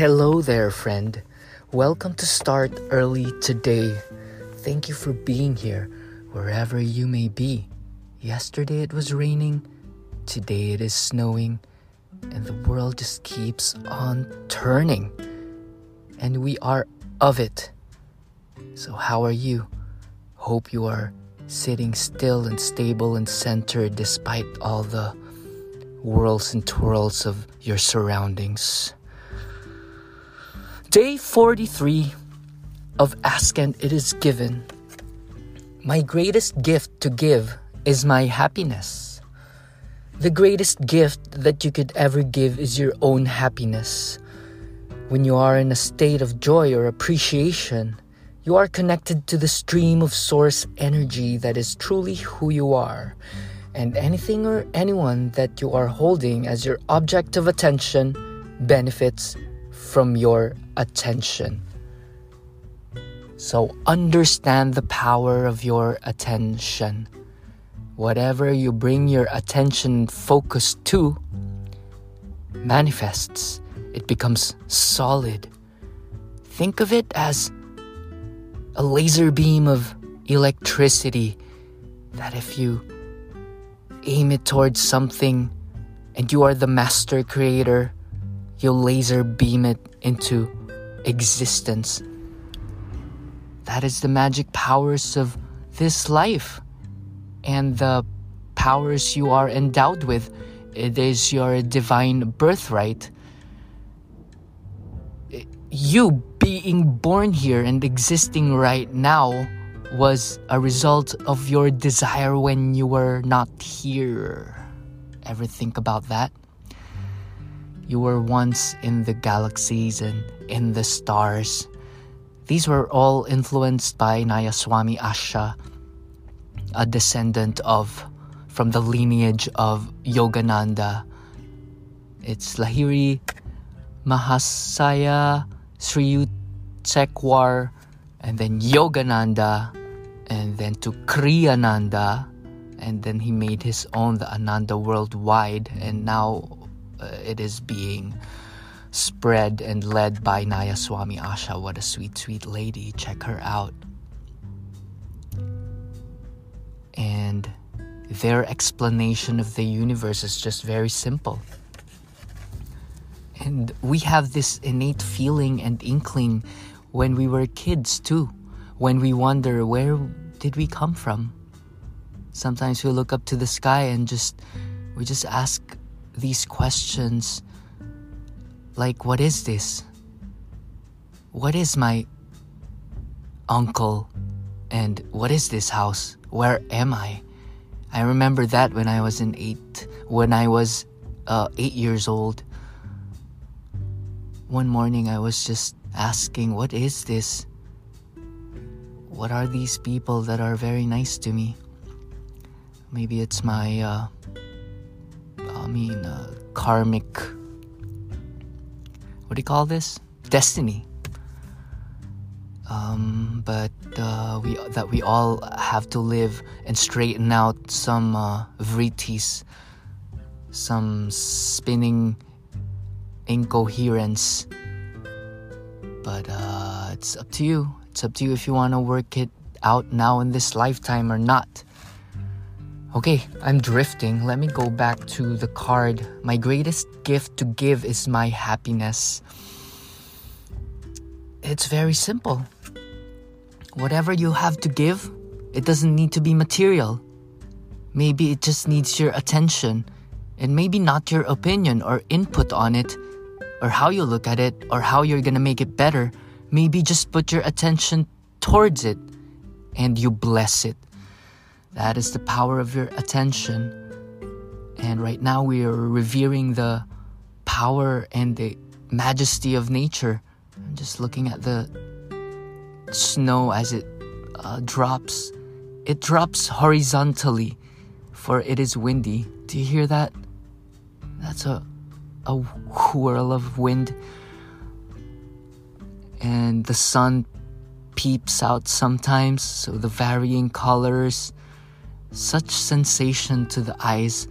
Hello there, friend. Welcome to Start Early Today. Thank you for being here, wherever you may be. Yesterday it was raining, today it is snowing, and the world just keeps on turning. And we are of it. So, how are you? Hope you are sitting still and stable and centered despite all the whirls and twirls of your surroundings. Day 43 of Ask and It Is Given. My greatest gift to give is my happiness. The greatest gift that you could ever give is your own happiness. When you are in a state of joy or appreciation, you are connected to the stream of source energy that is truly who you are. And anything or anyone that you are holding as your object of attention benefits from your attention. So understand the power of your attention. Whatever you bring your attention focus to manifests, it becomes solid. Think of it as a laser beam of electricity that if you aim it towards something and you are the master creator, you'll laser beam it into existence. That is the magic powers of this life and the powers you are endowed with. It is your divine birthright. You being born here and existing right now was a result of your desire when you were not here. Ever think about that? You were once in the galaxies and in the stars. These were all influenced by Nayaswami Asha, a descendant of from the lineage of Yogananda. It's Lahiri Mahasaya Sri Yukteswar and then Yogananda and then to Kriyananda and then he made his own the Ananda worldwide and now Uh, it is being spread and led by Nayaswami Asha. What a sweet, sweet lady. Check her out. And their explanation of the universe is just very simple. And we have this innate feeling and inkling when we were kids too, when we wonder where did we come from? Sometimes we look up to the sky and just we just ask these questions like what is this? What is my uncle? And what is this house? Where am I? I remember that when I was in eight, when I was uh, eight years old. One morning I was just asking, What is this? What are these people that are very nice to me? Maybe it's my, uh, mean, uh, karmic. What do you call this? Destiny. Um, but uh, we that we all have to live and straighten out some uh, vrittis, some spinning incoherence. But uh, it's up to you. It's up to you if you want to work it out now in this lifetime or not. Okay, I'm drifting. Let me go back to the card. My greatest gift to give is my happiness. It's very simple. Whatever you have to give, it doesn't need to be material. Maybe it just needs your attention, and maybe not your opinion or input on it, or how you look at it, or how you're gonna make it better. Maybe just put your attention towards it and you bless it. That is the power of your attention. And right now we are revering the power and the majesty of nature. I'm just looking at the snow as it uh, drops. It drops horizontally, for it is windy. Do you hear that? That's a a whirl of wind, and the sun peeps out sometimes. So the varying colors, such sensation to the eyes,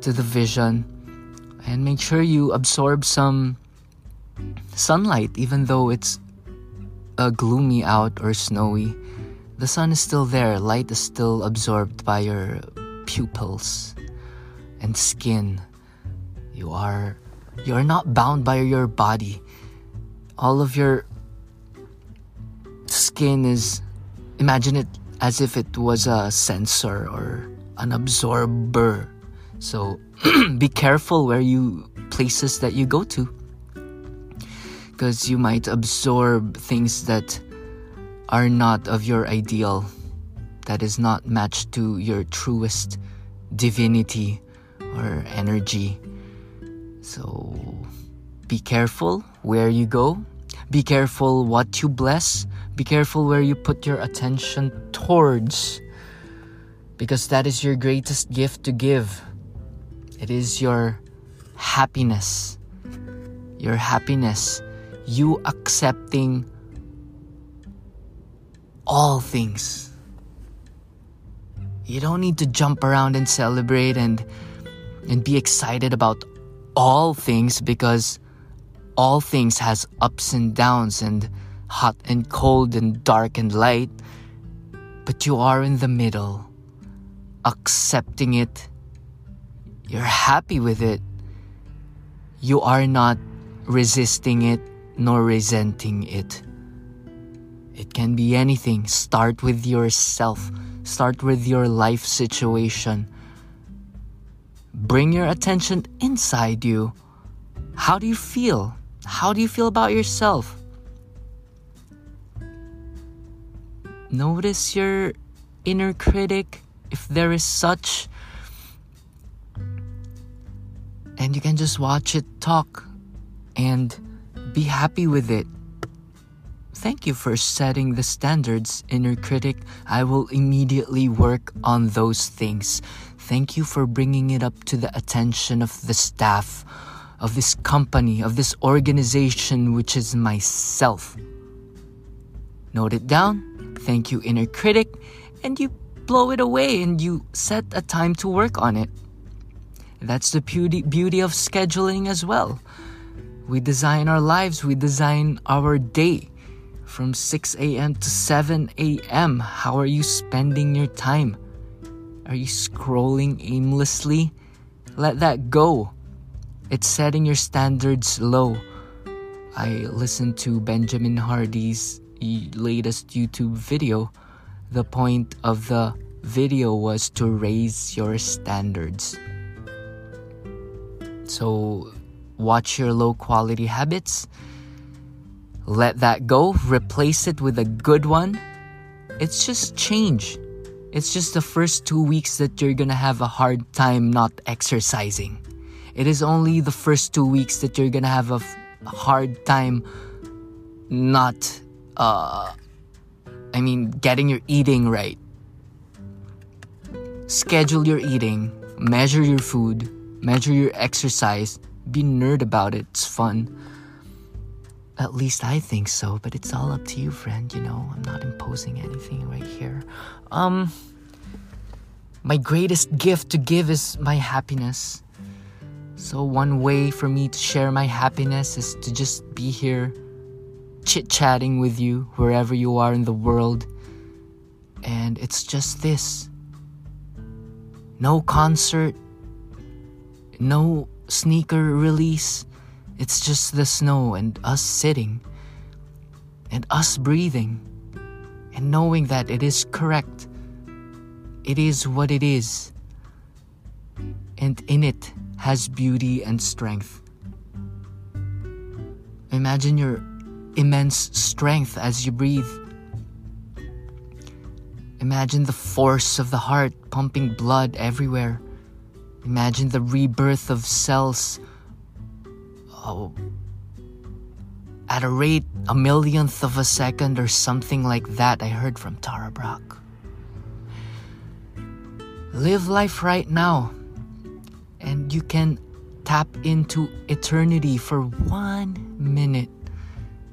to the vision, and make sure you absorb some sunlight, even though it's uh, gloomy out or snowy, the sun is still there. Light is still absorbed by your pupils and skin. You are you are not bound by your body. All of your skin is imagine it as if it was a sensor or an absorber. So be careful where you places that you go to because you might absorb things that are not of your ideal, that is not matched to your truest divinity or energy. So be careful where you go, be careful what you bless, be careful where you put your attention towards, because that is your greatest gift to give. It is your happiness. Your happiness. You accepting all things. You don't need to jump around and celebrate and and be excited about all things because all things has ups and downs and hot and cold and dark and light but you are in the middle accepting it you're happy with it you are not resisting it nor resenting it it can be anything. Start with yourself, start with your life situation. Bring your attention inside you. How do you feel? How do you feel about yourself? Notice your inner critic, if there is such. And you can just watch it talk and be happy with it. Thank you for setting the standards, inner critic. I will immediately work on those things. Thank you for bringing it up to the attention of the staff, of this company, of this organization, which is myself. Note it down. Thank you, inner critic. And you blow it away and you set a time to work on it. That's the beauty, beauty of scheduling as well. We design our lives, we design our day from 6 a.m. to 7 a.m. How are you spending your time? Are you scrolling aimlessly? Let that go. It's setting your standards low. I listened to Benjamin Hardy's latest YouTube video. The point of the video was to raise your standards. So, watch your low quality habits let that go, replace it with a good one. It's just change. It's just the first two weeks that you're gonna have a hard time not exercising. It is only the first two weeks that you're gonna have a, f- hard time not, uh, I mean, getting your eating right. Schedule your eating, measure your food, measure your exercise, be nerd about it, it's fun. At least I think so, but it's all up to you, friend, you know. I'm not imposing anything right here. Um my greatest gift to give is my happiness. So one way for me to share my happiness is to just be here chit-chatting with you wherever you are in the world. And it's just this. No concert, no sneaker release, it's just the snow and us sitting and us breathing and knowing that it is correct. It is what it is. And in it has beauty and strength. Imagine your immense strength as you breathe. Imagine the force of the heart pumping blood everywhere. Imagine the rebirth of cells oh, at a rate a millionth of a second or something like that, I heard from Tara Brach. Live life right now, and you can tap into eternity for one minute.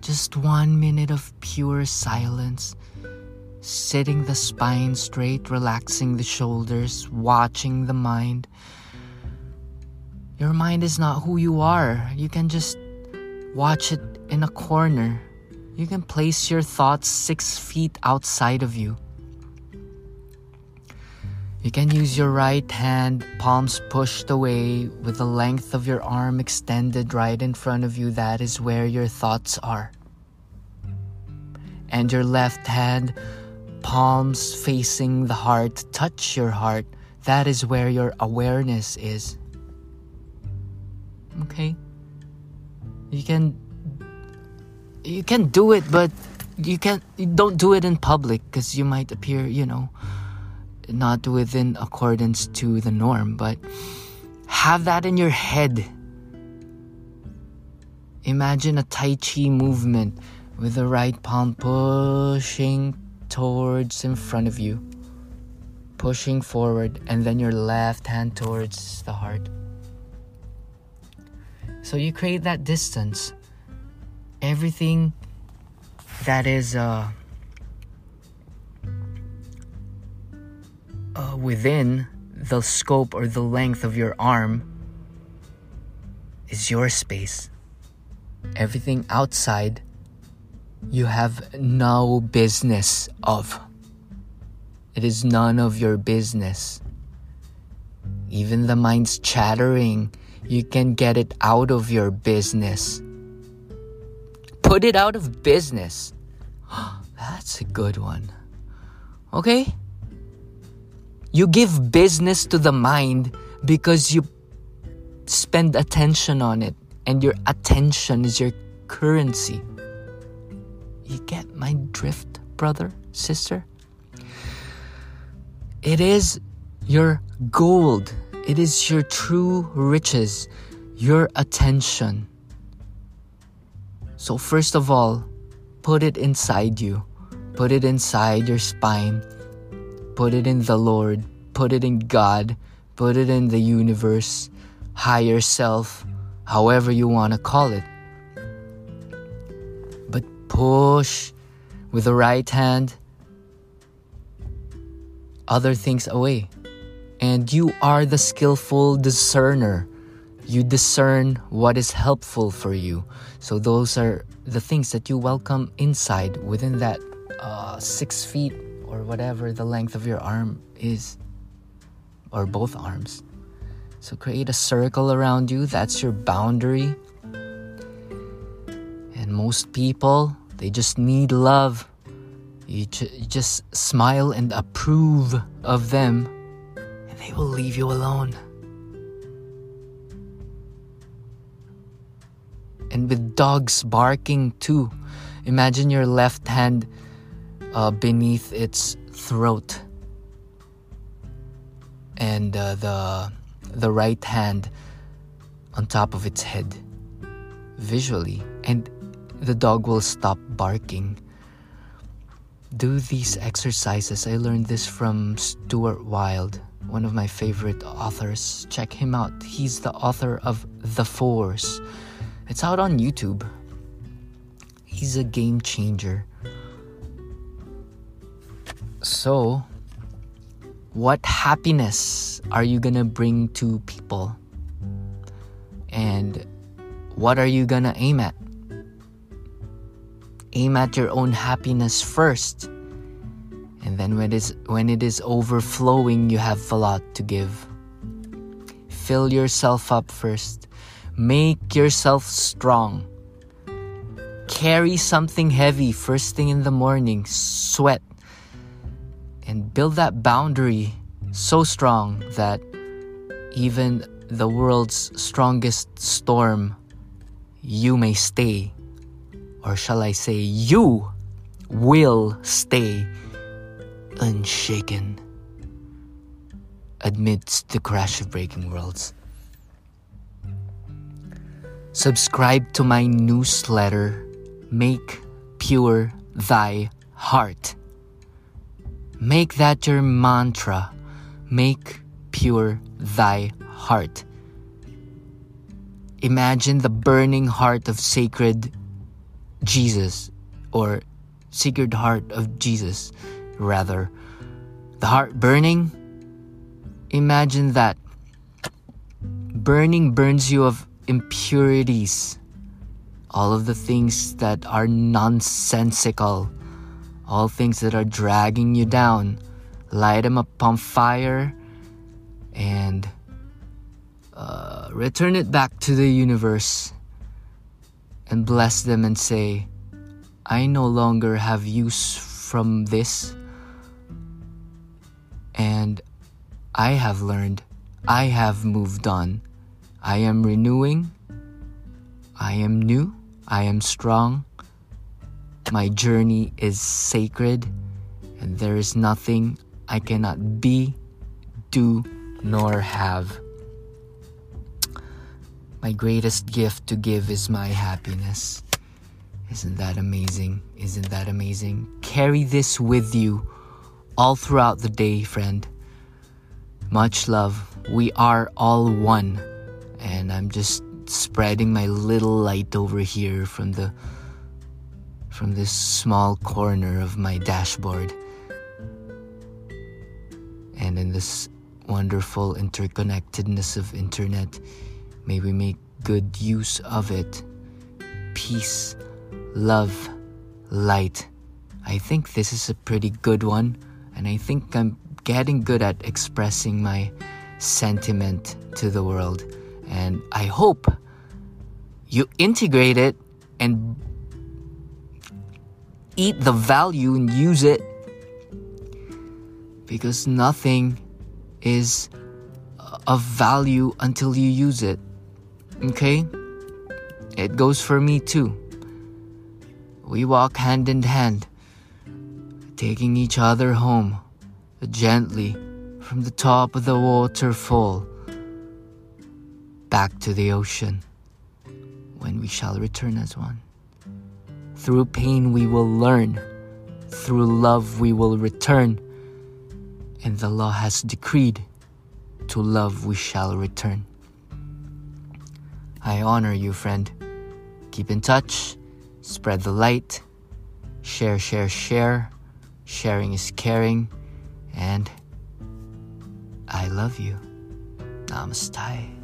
Just one minute of pure silence. Sitting the spine straight, relaxing the shoulders, watching the mind your mind is not who you are. You can just watch it in a corner. You can place your thoughts six feet outside of you. You can use your right hand, palms pushed away, with the length of your arm extended right in front of you. That is where your thoughts are. And your left hand, palms facing the heart, touch your heart. That is where your awareness is. Okay? You can you can do it but you can you don't do it in public because you might appear, you know, not within accordance to the norm, but have that in your head. Imagine a Tai Chi movement with the right palm pushing towards in front of you, pushing forward, and then your left hand towards the heart. So you create that distance. Everything that is uh, uh, within the scope or the length of your arm is your space. Everything outside you have no business of. It is none of your business. Even the mind's chattering, you can get it out of your business. Put it out of business. That's a good one. Okay? You give business to the mind because you spend attention on it, and your attention is your currency. You get my drift, brother, sister? It is your gold. It is your true riches, your attention. So, first of all, put it inside you, put it inside your spine, put it in the Lord, put it in God, put it in the universe, higher self, however you want to call it But push with the right hand other things away. And you are the skillful discerner. You discern what is helpful for you. So, those are the things that you welcome inside within that uh, six feet or whatever the length of your arm is, or both arms. So, create a circle around you. That's your boundary. And most people, they just need love. You, ju- you just smile and approve of them, and they will leave you alone. And with dogs barking too, imagine your left hand uh, beneath its throat, and uh, the the right hand on top of its head, visually, and the dog will stop barking. Do these exercises. I learned this from Stuart Wilde, one of my favorite authors. Check him out. He's the author of The Force. It's out on YouTube. He's a game changer. So, what happiness are you gonna bring to people? And what are you gonna aim at? aim at your own happiness first. And then when it is, when it is overflowing, you have a lot to give. Fill yourself up first. Make yourself strong. Carry something heavy first thing in the morning. Sweat. And build that boundary so strong that even the world's strongest storm, you may stay or shall I say, you will stay unshaken amidst the crash of breaking worlds. Subscribe to my newsletter, Make Pure Thy Heart. Make that your mantra. Make pure thy heart. Imagine the burning heart of sacred Jesus or Sacred Heart of Jesus, rather. The heart burning, imagine that. Burning burns you of impurities, all of the things that are nonsensical, all things that are dragging you down, light them upon fire and uh, return it back to the universe and bless them and say, I no longer have use from this, and I have learned, I have moved on, I am renewing, I am new, I am strong, my journey is sacred, and there is nothing I cannot be, do, nor have. My greatest gift to give is my happiness. Isn't that amazing? Isn't that amazing? Carry this with you all throughout the day, friend. Much love. We are all one. And I'm just spreading my little light over here from the from this small corner of my dashboard. And in this wonderful interconnectedness of internet, May we make good use of it. Peace, love, light. I think this is a pretty good one, and I think I'm getting good at expressing my sentiment to the world. And I hope you integrate it and eat the value and use it because nothing is of value until you use it. Okay? It goes for me too. We walk hand in hand, taking each other home gently from the top of the waterfall back to the ocean when we shall return as one. Through pain we will learn, through love we will return, and the law has decreed to love we shall return. I honor you, friend. Keep in touch, spread the light, share, share, share. Sharing is caring, and I love you. Namaste.